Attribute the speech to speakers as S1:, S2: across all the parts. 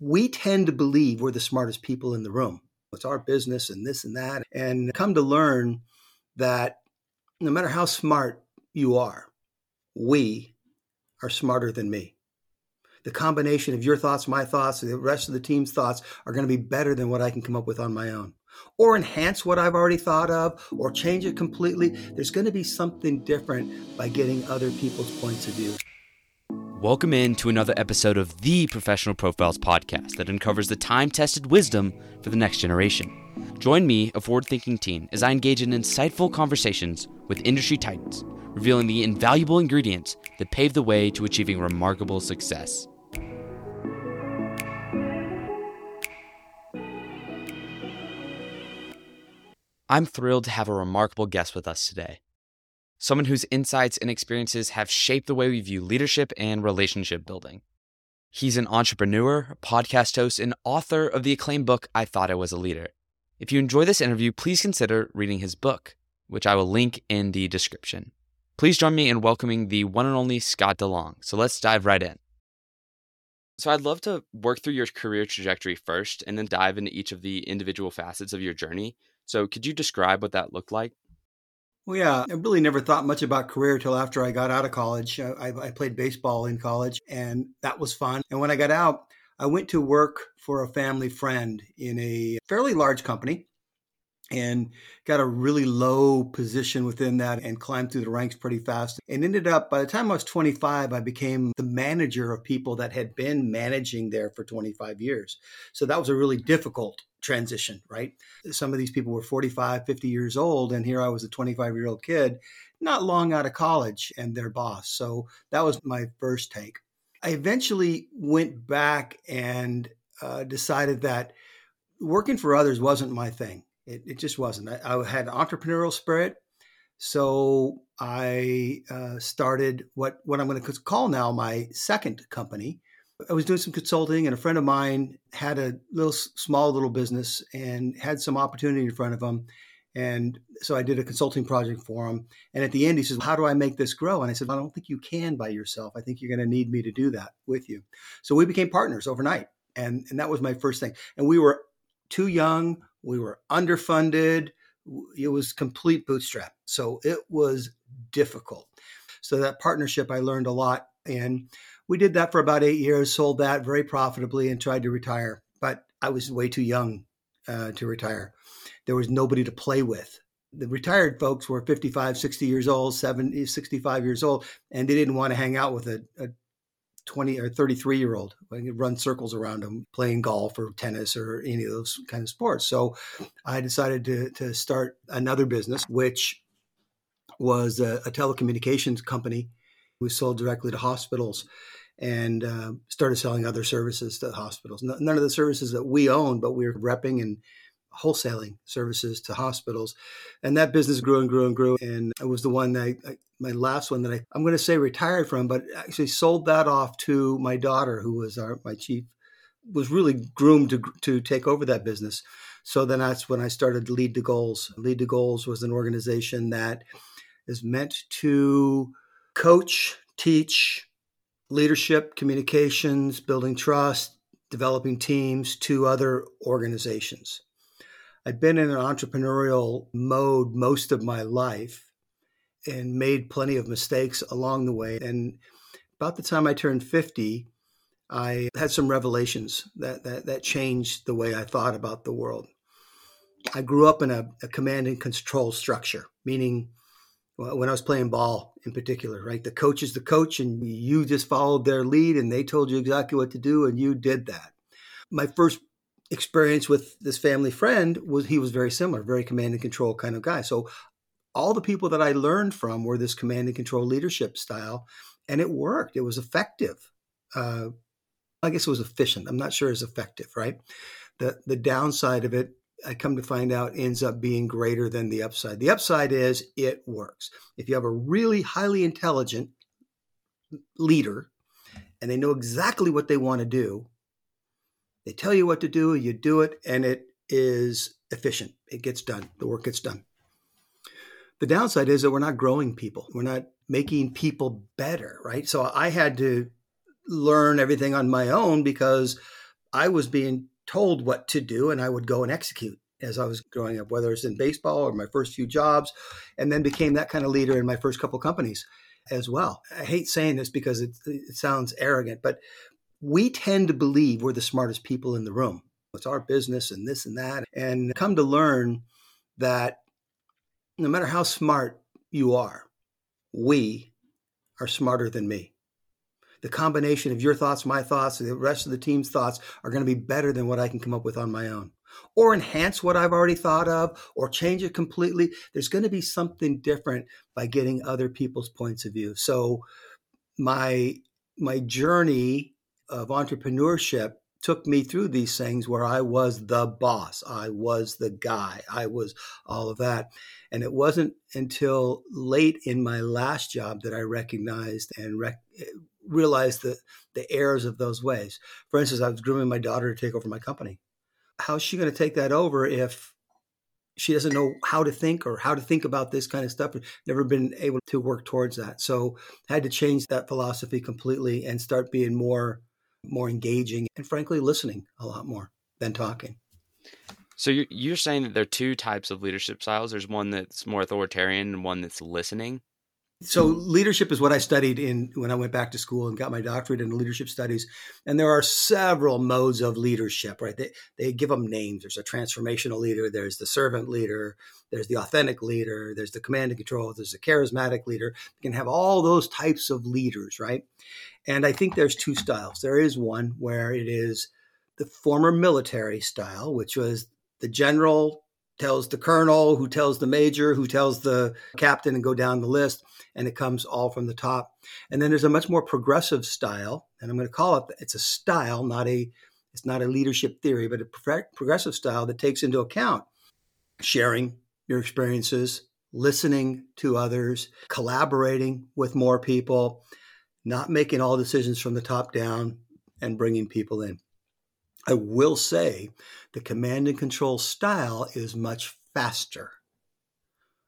S1: we tend to believe we're the smartest people in the room. It's our business and this and that. And come to learn that no matter how smart you are, we are smarter than me. The combination of your thoughts, my thoughts, the rest of the team's thoughts are going to be better than what I can come up with on my own. Or enhance what I've already thought of, or change it completely. There's going to be something different by getting other people's points of view.
S2: Welcome in to another episode of the Professional Profiles podcast that uncovers the time tested wisdom for the next generation. Join me, a forward thinking teen, as I engage in insightful conversations with industry titans, revealing the invaluable ingredients that pave the way to achieving remarkable success. I'm thrilled to have a remarkable guest with us today someone whose insights and experiences have shaped the way we view leadership and relationship building. He's an entrepreneur, podcast host, and author of the acclaimed book, I Thought I Was a Leader. If you enjoy this interview, please consider reading his book, which I will link in the description. Please join me in welcoming the one and only Scott De Long. So let's dive right in. So I'd love to work through your career trajectory first and then dive into each of the individual facets of your journey. So could you describe what that looked like?
S1: Well, yeah, I really never thought much about career till after I got out of college. Uh, I, I, played baseball in college, and that was fun. And when I got out, I went to work for a family friend in a fairly large company and got a really low position within that and climbed through the ranks pretty fast and ended up by the time i was 25 i became the manager of people that had been managing there for 25 years so that was a really difficult transition, right? Some of these people were 45, 50 years old, and here I was a 25 year old kid, not long out of college, and their boss. So that was my first take. I eventually went back and uh, decided that working for others wasn't my thing. It, it just wasn't. I, I, had an entrepreneurial spirit. So I uh, started what, what I'm going to call now my second company, I was doing some consulting, and a friend of mine had a little small little business and had some opportunity in front of him. And so I did a consulting project for him. And at the end, he says, How do I make this grow? And I said, I don't think you can by yourself. I think you're going to need me to do that with you. So we became partners overnight. And, and that was my first thing. And we were too young, we were underfunded, it was complete bootstrap. So it was difficult. So that partnership, I learned a lot. And we did that for about eight years, sold that very profitably, and tried to retire. But I was way too young uh, to retire. There was nobody to play with. The retired folks were 55, 60 years old, 70, 65 years old, and they didn't want to hang out with a, a 20 or 33 year old. Run circles around them playing golf or tennis or any of those kind of sports. So I decided to, to start another business, which was a, a telecommunications company. We sold directly to hospitals and uh, started selling other services to hospitals. None of the services that we own, but we were repping and wholesaling services to hospitals. And that business grew and grew and grew. And it was the one that I, my last one that I, I'm going to say retired from, but actually sold that off to my daughter, who was our, my chief, was really groomed to, to take over that business. So then that's when I started Lead to Goals. Lead to Goals was an organization that is meant to coach, teach, leadership, communications, building trust, developing teams to other organizations. I've been in an entrepreneurial mode most of my life and made plenty of mistakes along the way. And about the time I turned 50, I had some revelations that, that, that changed the way I thought about the world. I grew up in a, a command and control structure, meaning when I was playing ball in particular, right? The coach is the coach, and you just followed their lead, and they told you exactly what to do, and you did that. My first experience with this family friend was he was very similar, very command and control kind of guy. So all the people that I learned from were this command and control leadership style, and it worked. It was effective. Uh, I guess it was efficient. I'm not sure it's effective, right? The the downside of it I come to find out ends up being greater than the upside. The upside is it works. If you have a really highly intelligent leader and they know exactly what they want to do, they tell you what to do, you do it, and it is efficient. It gets done. The work gets done. The downside is that we're not growing people. We're not making people better, right? So I had to learn everything on my own because I was being told what to do and I would go and execute as I was growing up, whether it's in baseball or my first few jobs, and then became that kind of leader in my first couple companies as well. I hate saying this because it, it sounds arrogant, but we tend to believe we're the smartest people in the room. It's our business and this and that. And come to learn that no matter how smart you are, we are smarter than me. The combination of your thoughts, my thoughts, and the rest of the team's thoughts are going to be better than what I can come up with on my own. Or enhance what I've already thought of, or change it completely. There's going to be something different by getting other people's points of view. So, my my journey of entrepreneurship took me through these things where I was the boss, I was the guy, I was all of that. And it wasn't until late in my last job that I recognized and rec- realized the, the errors of those ways. For instance, I was grooming my daughter to take over my company. How's she going to take that over if she doesn't know how to think or how to think about this kind of stuff never been able to work towards that so had to change that philosophy completely and start being more more engaging, and frankly, listening a lot more than talking.
S2: So you're, you're saying that there are two types of leadership styles. There's one that's more authoritarian and one that's listening.
S1: So leadership is what I studied in when I went back to school and got my doctorate in leadership studies. And there are several modes of leadership, right? They, they give them names. There's a transformational leader. There's the servant leader. There's the authentic leader. There's the command and control. There's the charismatic leader. You can have all those types of leaders, right? And I think there's two styles. There is one where it is the former military style, which was the general tells the colonel, who tells the major, who tells the captain, and go down the list, and it comes all from the top. And then there's a much more progressive style, and I'm going to call it it's a style, not a it's not a leadership theory, but a progressive style that takes into account sharing your experiences, listening to others, collaborating with more people, not making all decisions from the top down and bringing people in. I will say the command and control style is much faster.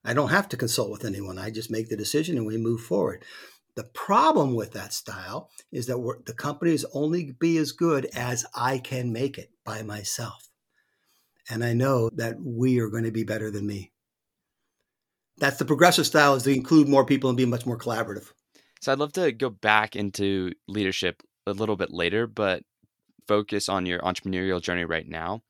S1: I don't have to consult with anyone. I just make the decision and we move forward. The problem with that style is that the company is only be as good as I can make it by myself. And I know that we are going to be better than me. That's the progressive style is to include more people and be much more collaborative.
S2: So I'd love to go back into leadership a little bit later, but focus on your entrepreneurial journey right now.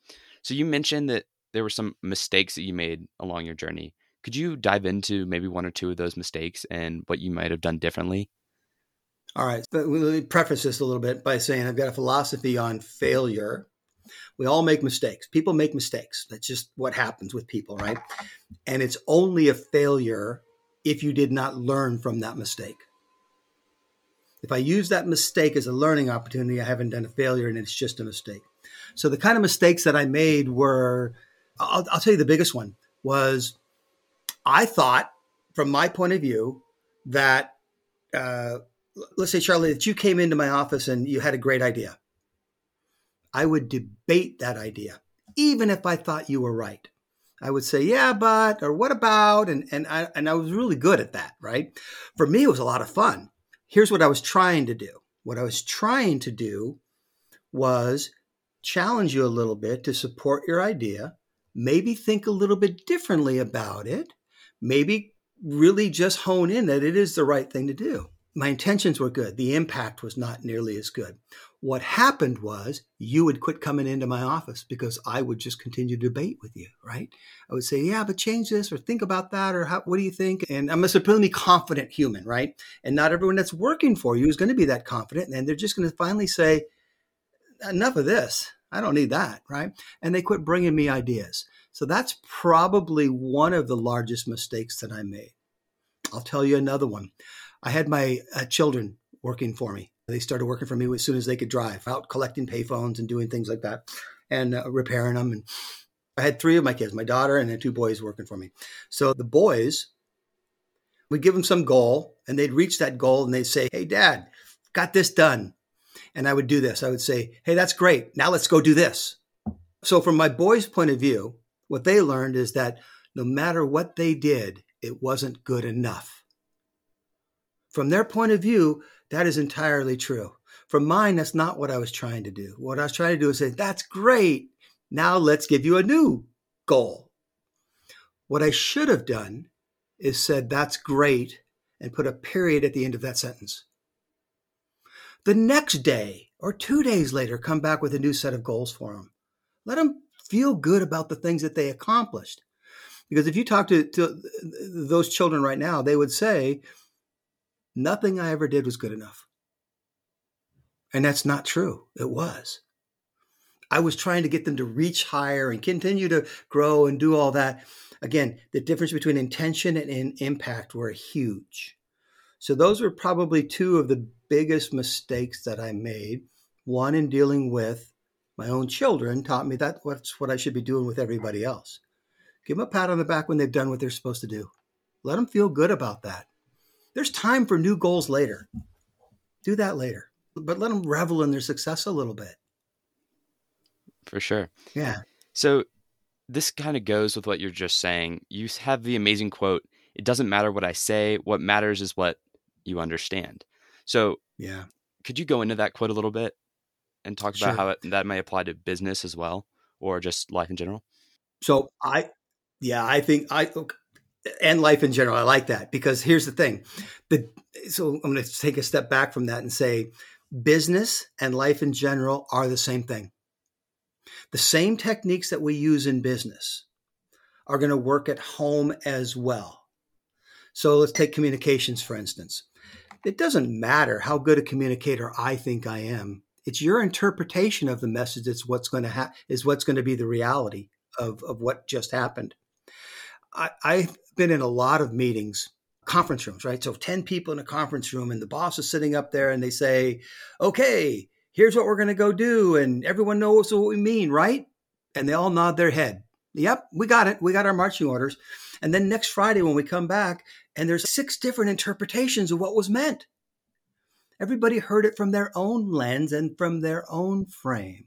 S2: So you mentioned that there were some mistakes that you made along your journey. Could you dive into maybe one or two of those mistakes and what you might have done differently?
S1: All right. But let me preface this a little bit by saying I've got a philosophy on failure. We all make mistakes. People make mistakes. That's just what happens with people, right? And it's only a failure if you did not learn from that mistake. If I use that mistake as a learning opportunity, I haven't done a failure and it's just a mistake. So the kind of mistakes that I made were, I'll, I'll tell you the biggest one was I thought, from my point of view, that uh, let's say, Charlie, that you came into my office and you had a great idea. I would debate that idea, even if I thought you were right. I would say, yeah, but, or what about? And, and, I, and I was really good at that, right? For me, it was a lot of fun here's what I was trying to do. What I was trying to do was challenge you a little bit to support your idea, maybe think a little bit differently about it, maybe really just hone in that it is the right thing to do. My intentions were good. The impact was not nearly as good. What happened was you would quit coming into my office because I would just continue to debate with you, right? I would say, yeah, but change this or think about that or how, what do you think? And I'm a supremely confident human, right? And not everyone that's working for you is going to be that confident. And they're just going to finally say, enough of this. I don't need that, right? And they quit bringing me ideas. So that's probably one of the largest mistakes that I made. I'll tell you another one. I had my uh, children working for me they started working for me as soon as they could drive, out collecting payphones and doing things like that, and uh, repairing them. And I had three of my kids, my daughter and then two boys working for me. So the boys, we'd give them some goal, and they'd reach that goal, and they'd say, "Hey, Dad, got this done." And I would do this. I would say, "Hey, that's great. Now let's go do this." So from my boys' point of view, what they learned is that no matter what they did, it wasn't good enough. From their point of view, that is entirely true. For mine, that's not what I was trying to do. What I was trying to do is say, that's great. Now let's give you a new goal. What I should have done is said, that's great, and put a period at the end of that sentence. The next day or two days later, come back with a new set of goals for them. Let them feel good about the things that they accomplished. Because if you talk to, to those children right now, they would say, nothing I ever did was good enough. And that's not true. It was. I was trying to get them to reach higher and continue to grow and do all that. Again, the difference between intention and impact were huge. So, those were probably two of the biggest mistakes that I made. One in dealing with my own children taught me that what's what I should be doing with everybody else. Give them a pat on the back when they've done what they're supposed to do. Let them feel good about that. There's time for new goals later. Do that later, but let them revel in their success a little bit.
S2: For sure.
S1: Yeah.
S2: So this kind of goes with what you're just saying. You have the amazing quote It doesn't matter what I say, what matters is what you understand. So,
S1: yeah.
S2: Could you go into that quote a little bit and talk about sure. how it, that may apply to business as well or just life in general?
S1: So, I, yeah, I think I, and life in general, I like that because here's the thing. The, so I'm going to take a step back from that and say business and life in general are the same thing. The same techniques that we use in business are going to work at home as well. So let's take communications, for instance. It doesn't matter how good a communicator I think I am. It's your interpretation of the message that's what's going to ha- is what's going to be the reality of, of what just happened. I, I've been in a lot of meetings conference rooms, right? So 10 people in a conference room and the boss is sitting up there and they say, okay, here's what we're going to go do. And everyone knows what we mean, right? And they all nod their head. Yep, we got it. We got our marching orders. And then next Friday, when we come back, and there's six different interpretations of what was meant. Everybody heard it from their own lens and from their own frame.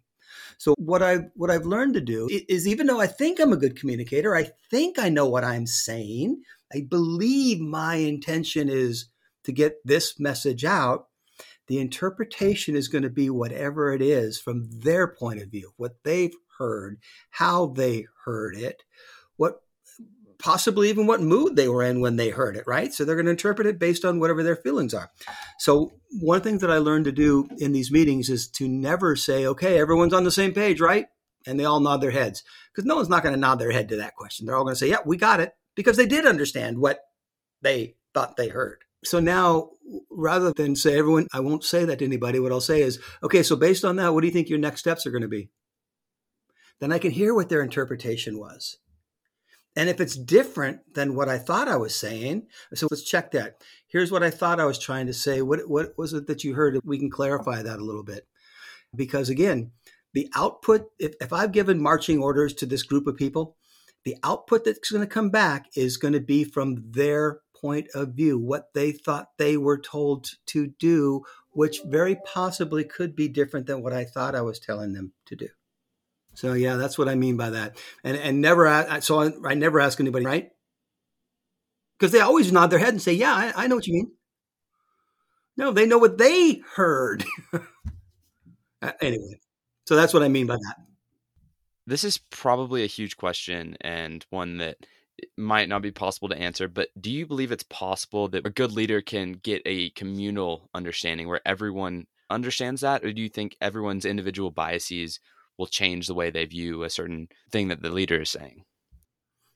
S1: So what I what I've learned to do is even though I think I'm a good communicator, I think I know what I'm saying. I believe my intention is to get this message out. The interpretation is going to be whatever it is from their point of view, what they've heard, how they heard it, what possibly even what mood they were in when they heard it, right? So they're going to interpret it based on whatever their feelings are. So one thing that I learned to do in these meetings is to never say, okay, everyone's on the same page, right? And they all nod their heads because no one's not going to nod their head to that question. They're all going to say, yeah, we got it because they did understand what they thought they heard. So now, rather than say everyone, I won't say that to anybody. What I'll say is, okay, so based on that, what do you think your next steps are going to be? Then I can hear what their interpretation was. And if it's different than what I thought I was saying, so let's check that. Here's what I thought I was trying to say. What, what was it that you heard? We can clarify that a little bit. Because again, the output, if, if I've given marching orders to this group of people, the output that's going to come back is going to be from their point of view, what they thought they were told to do, which very possibly could be different than what I thought I was telling them to do. So yeah, that's what I mean by that. And and never so I, I never ask anybody, right? Because they always nod their head and say, "Yeah, I, I know what you mean." No, they know what they heard. anyway, so that's what I mean by that.
S2: This is probably a huge question and one that might not be possible to answer, but do you believe it's possible that a good leader can get a communal understanding where everyone understands that? Or do you think everyone's individual biases will change the way they view a certain thing that the leader is saying?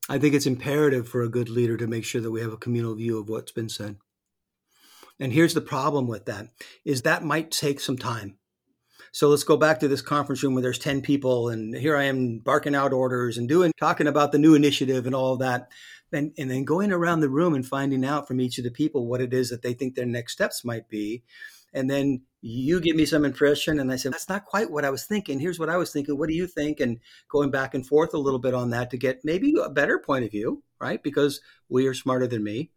S1: I think it's imperative for a good leader to make sure that we have a communal view of what's been said. And here's the problem with that is that might take some time. So let's go back to this conference room where there's 10 people and here I am barking out orders and doing talking about the new initiative and all of that. And, and then going around the room and finding out from each of the people what it is that they think their next steps might be and then you give me some impression and i said that's not quite what i was thinking. Here's what i was thinking. What do you think? And going back and forth a little bit on that to get maybe a better point of view right? Because we are smarter than me.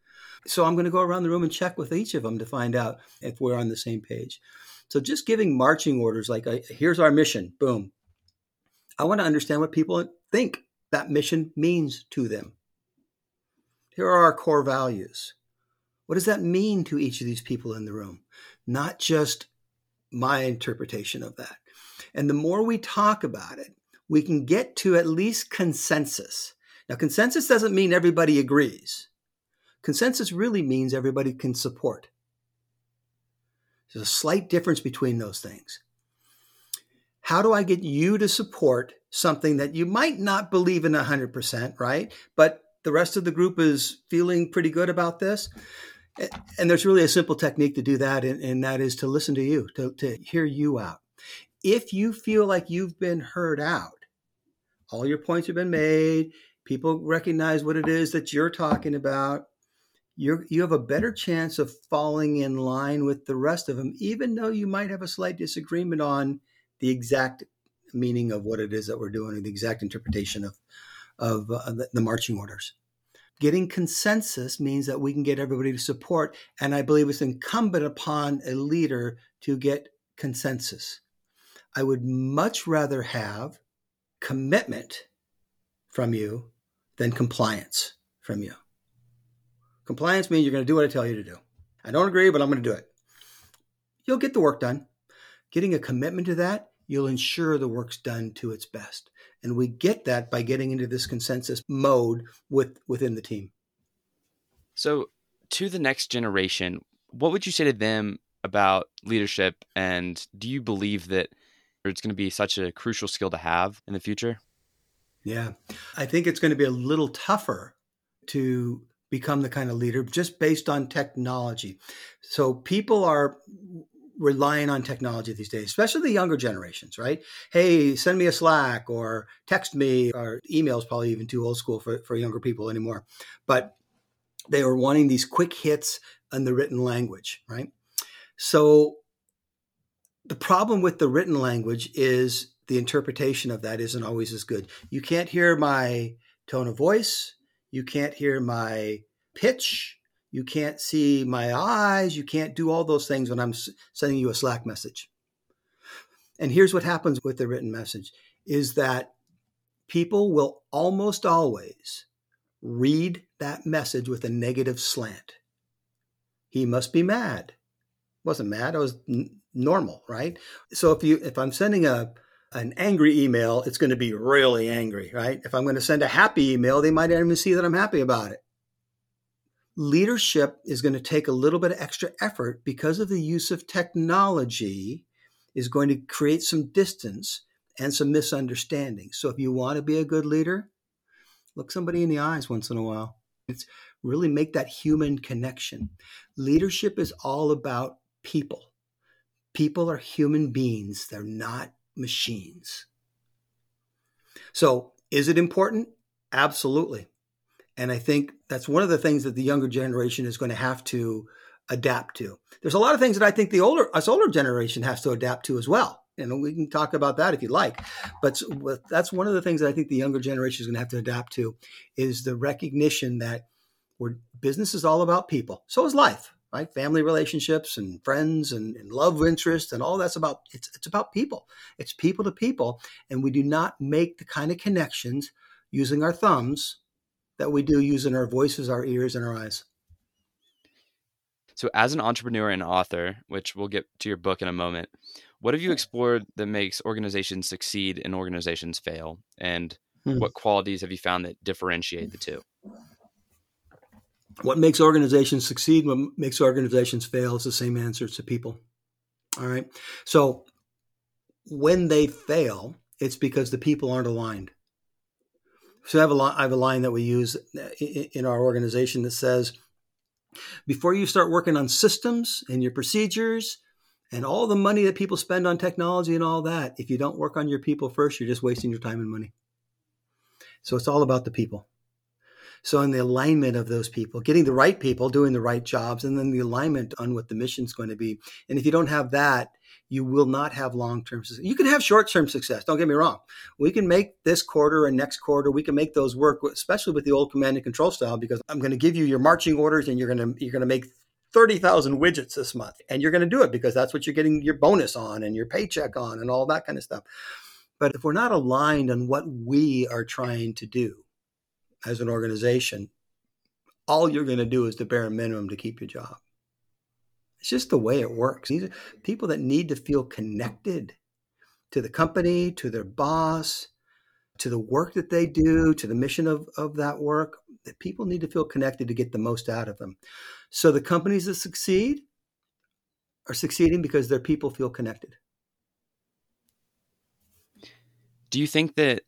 S1: So i'm going to go around the room and check with each of them to find out if we're on the same page. So just giving marching orders like here's our mission. Boom. I want to understand what people think that mission means to them. Here are our core values. What does that mean to each of these people in the room? Not just my interpretation of that. And the more we talk about it, we can get to at least consensus. Now, consensus doesn't mean everybody agrees. Consensus really means everybody can support. There's a slight difference between those things. How do I get you to support something that you might not believe in 100%, right? But the rest of the group is feeling pretty good about this? And there's really a simple technique to do that, and, and that is to listen to you, to, to hear you out. If you feel like you've been heard out, all your points have been made, people recognize what it is that you're talking about, you you have a better chance of falling in line with the rest of them, even though you might have a slight disagreement on the exact meaning of what it is that we're doing or the exact interpretation of of uh, the, the marching orders. Getting consensus means that we can get everybody to support, and I believe it's incumbent upon a leader to get consensus. I would much rather have commitment from you than compliance from you. Compliance means you're going to do what I tell you to do. I don't agree, but I'm going to do it. You'll get the work done. Getting a commitment to that, you'll ensure the work's done to its best. And we get that by getting into this consensus mode with within the team.
S2: So, to the next generation, what would you say to them about leadership and do you believe that it's going to be such a crucial skill to have in the future?
S1: Yeah. I think it's going to be a little tougher to become the kind of leader just based on technology. So people are relying on technology these days, especially the younger generations, right? Hey, send me a Slack or text me, or email's probably even too old school for, for younger people anymore. But they are wanting these quick hits in the written language, right? So the problem with the written language is the interpretation of that isn't always as good. You can't hear my tone of voice. You can't hear my pitch. You can't see my eyes. You can't do all those things when I'm sending you a Slack message. And here's what happens with the written message is that people will almost always read that message with a negative slant. He must be mad. Wasn't mad. I was n- normal, right? So if you if I'm sending a an angry email, it's going to be really angry, right? If I'm going to send a happy email, they might not even see that I'm happy about it. Leadership is going to take a little bit of extra effort because of the use of technology is going to create some distance and some misunderstanding. So if you want to be a good leader, look somebody in the eyes once in a while. It's really make that human connection. Leadership is all about people. People are human beings. They're not machines. So, is it important? Absolutely. And I think that's one of the things that the younger generation is going to have to adapt to. There's a lot of things that I think the older us older generation has to adapt to as well. And we can talk about that if you like. But that's one of the things that I think the younger generation is going to have to adapt to is the recognition that we're, business is all about people. So is life right? Family relationships and friends and, and love interest and all that's about it's it's about people. It's people to people, and we do not make the kind of connections using our thumbs that we do using our voices, our ears, and our eyes.
S2: So, as an entrepreneur and author, which we'll get to your book in a moment, what have you explored that makes organizations succeed and organizations fail? And hmm. what qualities have you found that differentiate the two?
S1: What makes organizations succeed, what makes organizations fail is the same answer to people. All right. So when they fail, it's because the people aren't aligned. So I have a line, I have a line that we use uh, in our organization that says, before you start working on systems and your procedures and all the money that people spend on technology and all that, if you don't work on your people first, you're just wasting your time and money. So it's all about the people. So, in the alignment of those people, getting the right people, doing the right jobs, and then the alignment on what the mission is going to be. And if you don't have that, you will not have long term success. You can have short term success. Don't get me wrong. We can make this quarter and next quarter. We can make those work, especially with the old command and control style, because I'm going to give you your marching orders, and you're going to you're going to make 30,000 widgets this month. And you're going to do it because that's what you're getting your bonus on and your paycheck on and all that kind of stuff. But if we're not aligned on what we are trying to do, as an organization, all you're going to do is the bare minimum to keep your job. It's just the way it works. These are people that need to feel connected to the company, to their boss, to the work that they do, to the mission of, of that work. That people need to feel connected to get the most out of them. So the companies that succeed are succeeding because their people feel connected.
S2: Do you think that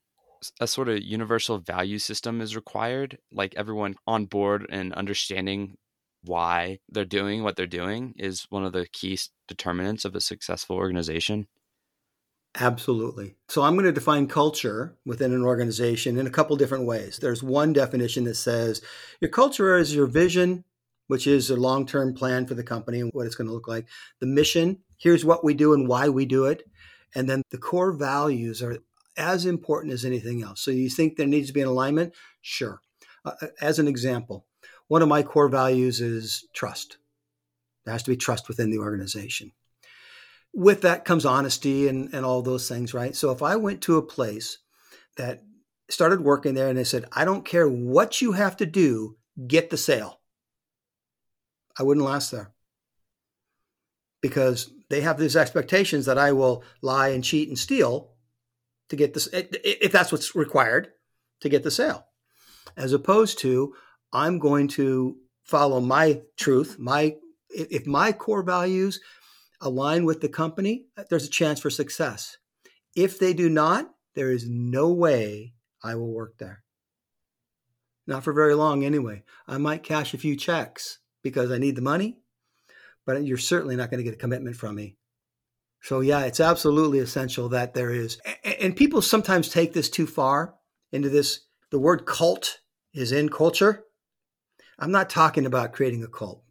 S2: a sort of universal value system is required, like everyone on board and understanding why they're doing what they're doing is one of the key determinants of a successful organization?
S1: Absolutely. So I'm going to define culture within an organization in a couple different ways. There's one definition that says your culture is your vision, which is a long-term plan for the company and what it's going to look like. The mission, here's what we do and why we do it. And then the core values are as important as anything else. So you think there needs to be an alignment? Sure. Uh, uh, as an example, one of my core values is trust. There has to be trust within the organization. With that comes honesty and, and all those things, right? So if I went to a place that started working there and they said, I don't care what you have to do, get the sale, I wouldn't last there because they have these expectations that I will lie and cheat and steal to get this, if that's what's required to get the sale, as opposed to I'm going to follow my truth, my if my core values align with the company, uh, there's a chance for success. If they do not, there is no way I will work there. Not for very long anyway. I might cash a few checks because I need the money, but you're certainly not going to get a commitment from me so yeah, it's absolutely essential that there is. And people sometimes take this too far into this. The word cult is in culture. I'm not talking about creating a cult.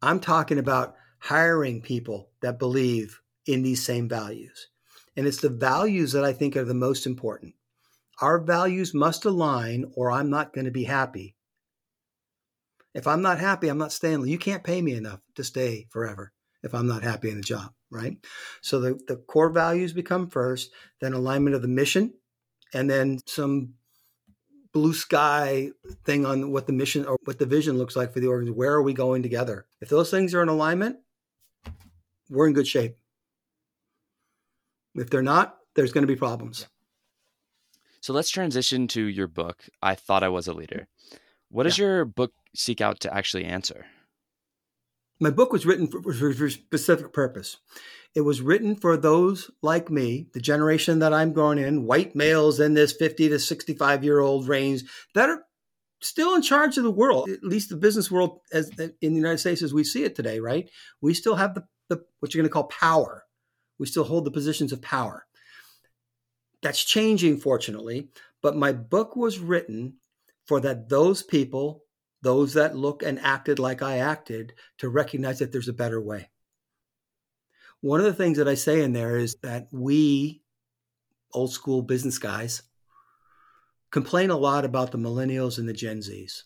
S1: I'm talking about hiring people that believe in these same values. And it's the values that I think are the most important. Our values must align or I'm not going to be happy. If I'm not happy, I'm not staying. You can't pay me enough to stay forever if I'm not happy in the job right? So the, the core values become first, then alignment of the mission, and then some blue sky thing on what the mission or what the vision looks like for the organization. Where are we going together? If those things are in alignment, we're in good shape. If they're not, there's going to be problems.
S2: So let's transition to your book, I Thought I Was a Leader. What does your book seek out to actually answer?
S1: My book was written for, for, for, a specific purpose. It was written for those like me, the generation that I'm growing in, white males in this 50 to 65 year old range that are still in charge of the world, at least the business world as in the United States as we see it today, right? We still have the, the what you're going to call power. We still hold the positions of power. That's changing, fortunately. But my book was written for that those people those that look and acted like I acted to recognize that there's a better way. One of the things that I say in there is that we, old school business guys, complain a lot about the millennials and the Gen Zs.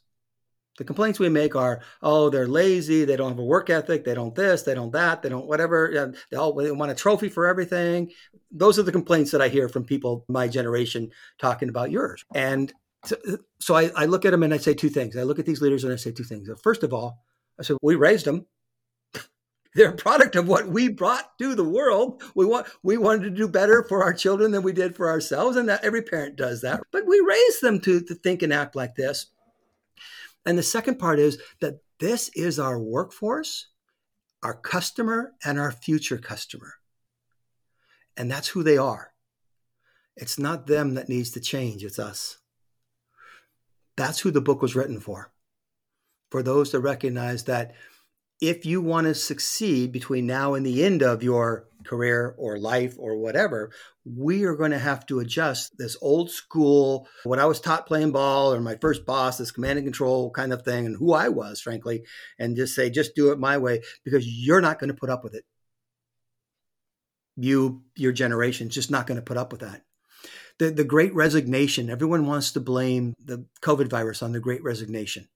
S1: The complaints we make are, oh, they're lazy, they don't have a work ethic, they don't this, they don't that, they don't whatever, they all they want a trophy for everything. Those are the complaints that I hear from people my generation talking about yours. And so, uh, so I, I, look at them and I say two things. I look at these leaders and I say two things. First of all, I said, we raised them. They're a product of what we brought to the world. We want we wanted to do better for our children than we did for ourselves, and that every parent does that. But we raised them to, to think and act like this. And the second part is that this is our workforce, our customer, and our future customer. And that's who they are. It's not them that needs to change, it's us. That's who the book was written for. For those to recognize that if you want to succeed between now and the end of your career or life or whatever, we are going to have to adjust this old school, what I was taught playing ball or my first boss, this command and control kind of thing, and who I was, frankly, and just say, just do it my way because you're not going to put up with it. You, your generation, just not going to put up with that the, the great resignation, everyone wants to blame the COVID virus on the great resignation,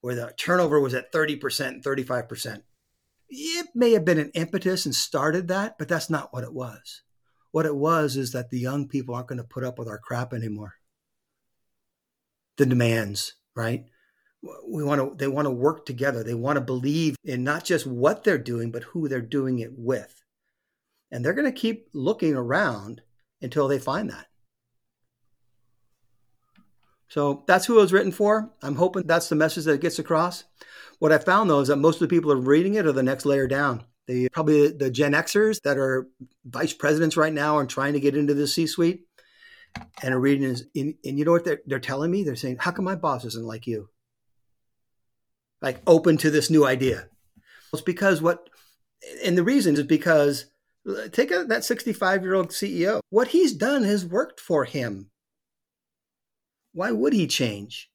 S1: where the turnover was at 30%, 35%. It may have been an impetus and started that, but that's not what it was. What it was is that the young people aren't going to put up with our crap anymore. The demands, right? we want to they want to work together they want to believe in not just what they're doing but who they're doing it with and they're going to keep looking around until they find that so that's who it was written for i'm hoping that's the message that it gets across what i found though is that most of the people are reading it are the next layer down the probably the gen xers that are vice presidents right now and trying to get into the c suite and are reading is and you know what they're, they're telling me they're saying how come my boss isn't like you like open to this new idea. It's because what, and the reason is because take a, that 65 year old CEO. What he's done has worked for him. Why would he change?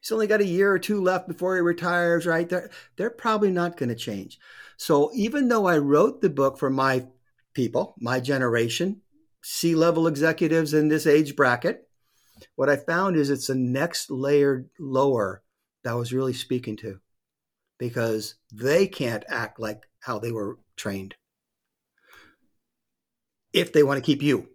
S1: He's only got a year or two left before he retires, right? They're, they're probably not going to change. So even though I wrote the book for my people, my generation, C level executives in this age bracket, what I found is it's the next layer lower that I was really speaking to because they can't act like how they were trained if they want to keep you.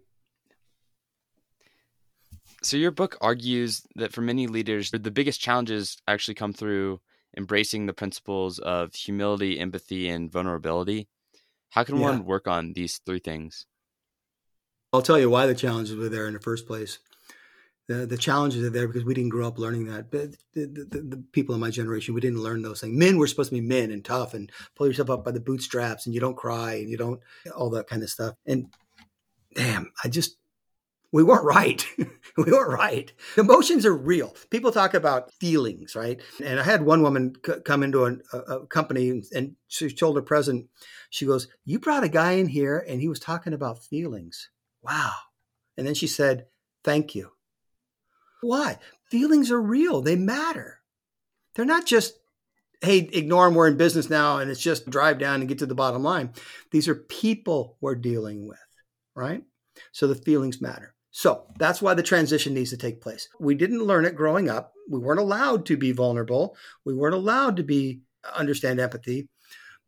S2: So, your book argues that for many leaders, the biggest challenges actually come through embracing the principles of humility, empathy, and vulnerability. How can yeah. one work on these three things?
S1: I'll tell you why the challenges were there in the first place the, the challenges are there because we didn't grow up learning that. But the, the, the, people in my generation, we didn't learn those things. Men were supposed to be men and tough and pull yourself up by the bootstraps and you don't cry and you don't all that kind of stuff. And damn, I just we weren't right. we weren't right. Emotions are real. People talk about feelings, right? And I had one woman c- come into a, a, company and she told her president, she goes, "You brought a guy in here and he was talking about feelings. Wow." And then she said, "Thank you." Why? Feelings are real, they matter. They're not just, hey, ignore them, we're in business now, and it's just drive down and get to the bottom line. These are people we're dealing with, right? So the feelings matter. So that's why the transition needs to take place. We didn't learn it growing up. We weren't allowed to be vulnerable. We weren't allowed to be uh, understand empathy.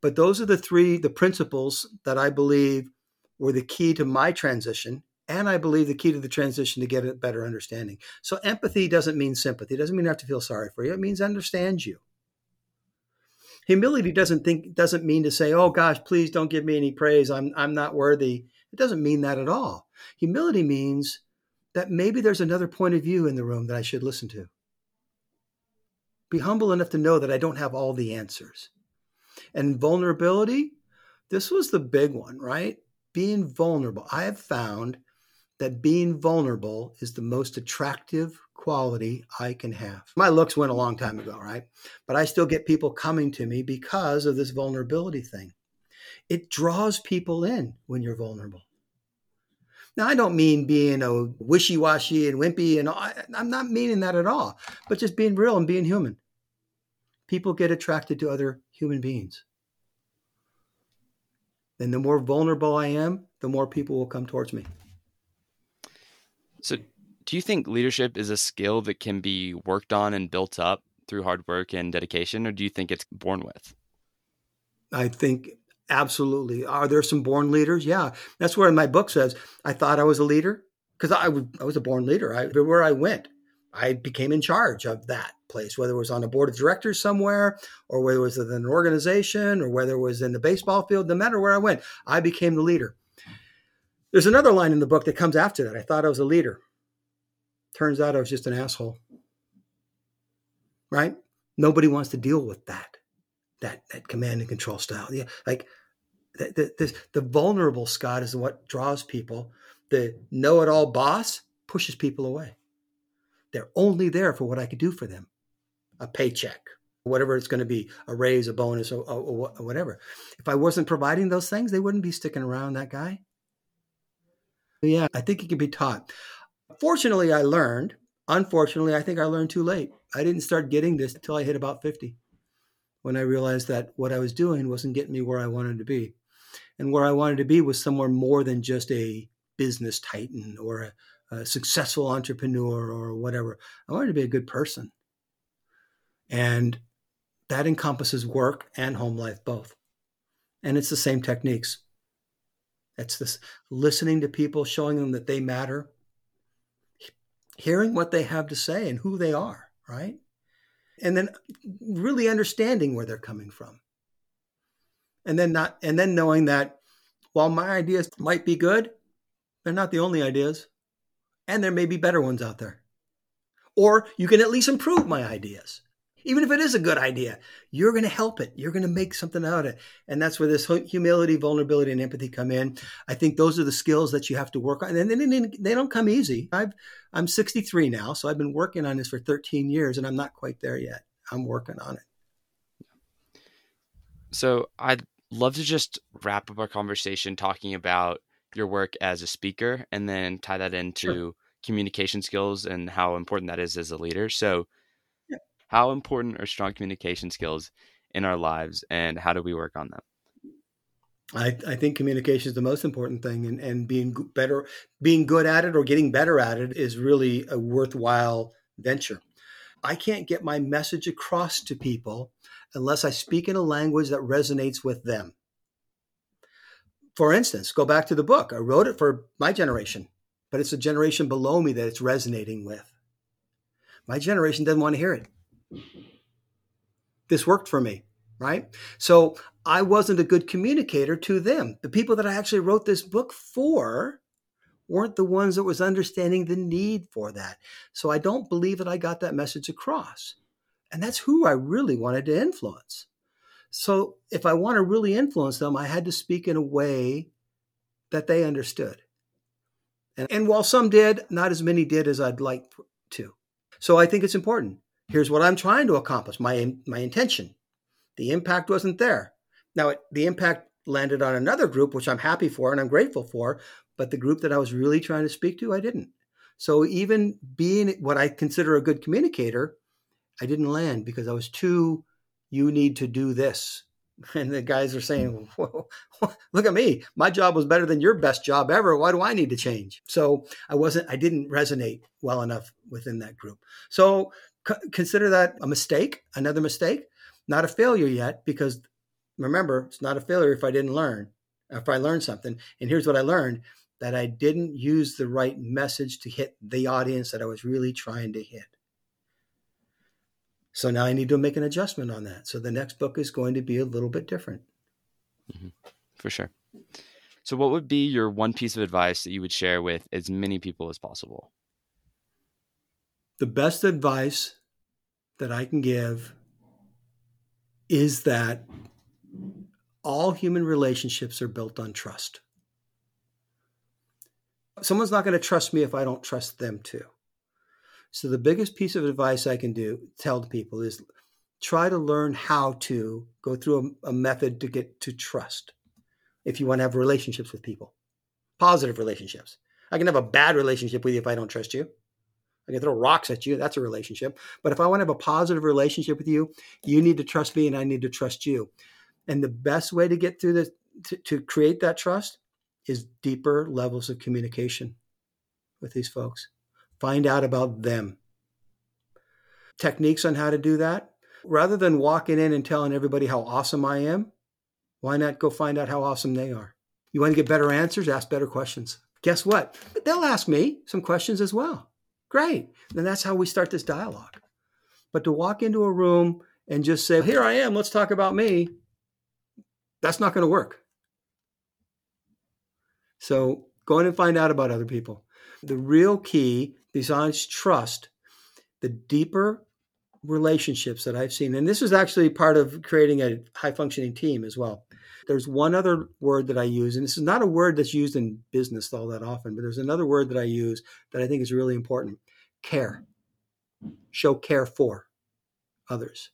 S1: But those are the three the principles that I believe were the key to my transition and I believe the key to the transition to get a better understanding. So empathy doesn't mean sympathy. It doesn't mean I have to feel sorry for you. It means understand you. Humility doesn't think doesn't mean to say, "Oh gosh, please don't give me any praise. I'm I'm not worthy." It doesn't mean that at all. Humility means that maybe there's another point of view in the room that I should listen to. Be humble enough to know that I don't have all the answers. And vulnerability, this was the big one, right? Being vulnerable. I have found that being vulnerable is the most attractive quality I can have. My looks went a long time ago, right? But I still get people coming to me because of this vulnerability thing. It draws people in when you're vulnerable. Now, I don't mean being a wishy washy and wimpy, and all, I'm not meaning that at all, but just being real and being human. People get attracted to other human beings. And the more vulnerable I am, the more people will come towards me.
S2: So, do you think leadership is a skill that can be worked on and built up through hard work and dedication, or do you think it's born with?
S1: I think absolutely. Are there some born leaders? Yeah. That's where my book says I thought I was a leader because I, I was a born leader. I, everywhere I went, I became in charge of that place, whether it was on a board of directors somewhere, or whether it was in an organization, or whether it was in the baseball field. No matter where I went, I became the leader. There's another line in the book that comes after that. I thought I was a leader. Turns out I was just an asshole. Right? Nobody wants to deal with that, that, that command and control style. Yeah, like the, the, the, vulnerable Scott is what draws people. The know-it-all boss pushes people away. They're only there for what I could do for them, a paycheck, whatever it's going to be, a raise, a bonus, or, or, or whatever. If I wasn't providing those things, they wouldn't be sticking around that guy. Yeah, I think it can be taught. Fortunately, I learned. Unfortunately, I think I learned too late. I didn't start getting this until I hit about 50 when I realized that what I was doing wasn't getting me where I wanted to be. And where I wanted to be was somewhere more than just a business titan or a, a successful entrepreneur or whatever. I wanted to be a good person. And that encompasses work and home life both. And it's the same techniques. It's this listening to people, showing them that they matter, hearing what they have to say and who they are, right? and then really understanding where they're coming from. And then not and then knowing that while my ideas might be good, they're not the only ideas. And there may be better ones out there. Or you can at least improve my ideas. Even if it is a good idea, you're going to help it. You're going to make something out of it. And that's where this humility, vulnerability, and empathy come in. I think those are the skills that you have to work on. And they don't come easy. I've, I'm 63 now, so I've been working on this for 13 years, and I'm not quite there yet. I'm working on it.
S2: So I'd love to just wrap up our conversation talking about your work as a speaker and then tie that into sure. communication skills and how important that is as a leader. So, yeah. how important are strong communication skills in our lives and how do we work on them?
S1: I, I think communication is the most important thing, and, and being better, being good at it or getting better at it is really a worthwhile venture. I can't get my message across to people unless I speak in a language that resonates with them. For instance, go back to the book. I wrote it for my generation, but it's a generation below me that it's resonating with. My generation doesn't want to hear it. This worked for me, right? So I wasn't a good communicator to them. The people that I actually wrote this book for weren't the ones that was understanding the need for that. So I don't believe that I got that message across. And that's who I really wanted to influence. So if I want to really influence them, I had to speak in a way that they understood. And, and while some did, not as many did as I'd like to. So I think it's important. Here's what I'm trying to accomplish my, my intention. The impact wasn't there. Now, it, the impact landed on another group, which I'm happy for and I'm grateful for, but the group that I was really trying to speak to, I didn't. So even being what I consider a good communicator, I didn't land because I was too you need to do this. And the guys are saying, Whoa, look at me. My job was better than your best job ever. Why do I need to change? So I wasn't, I didn't resonate well enough within that group. So c- consider that a mistake, another mistake, not a failure yet, because remember, it's not a failure if I didn't learn, if I learned something. And here's what I learned that I didn't use the right message to hit the audience that I was really trying to hit. So now I need to make an adjustment on that. So the next book is going to be a little bit different.
S2: Mm-hmm. For sure. So, what would be your one piece of advice that you would share with as many people as possible?
S1: The best advice that I can give is that all human relationships are built on trust. Someone's not going to trust me if I don't trust them too. So the biggest piece of advice I can do tell people is try to learn how to go through a, a method to get to trust. If you want to have relationships with people, positive relationships. I can have a bad relationship with you if I don't trust you. I can throw rocks at you. That's a relationship. But if I want to have a positive relationship with you, you need to trust me and I need to trust you. And the best way to get through this, to, to create that trust is deeper levels of communication with these folks. Find out about them. Techniques on how to do that. Rather than walking in and telling everybody how awesome I am, why not go find out how awesome they are? You want to get better answers? Ask better questions. Guess what? They'll ask me some questions as well. Great. Then that's how we start this dialogue. But to walk into a room and just say, Here I am, let's talk about me, that's not going to work. So go in and find out about other people. The real key besides trust, the deeper relationships that I've seen, and this is actually part of creating a high functioning team as well. There's one other word that I use, and this is not a word that's used in business all that often, but there's another word that I use that I think is really important care. Show care for others.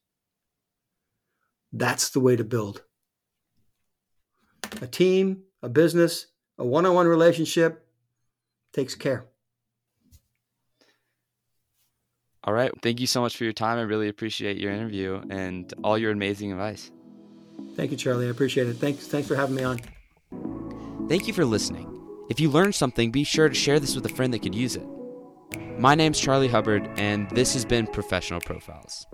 S1: That's the way to build a team, a business, a one on one relationship takes care.
S2: All right. Thank you so much for your time. I really appreciate your interview and all your amazing advice.
S1: Thank you, Charlie. I appreciate it. Thanks, thanks for having me on.
S2: Thank you for listening. If you learned something, be sure to share this with a friend that could use it. My name's Charlie Hubbard, and this has been Professional Profiles.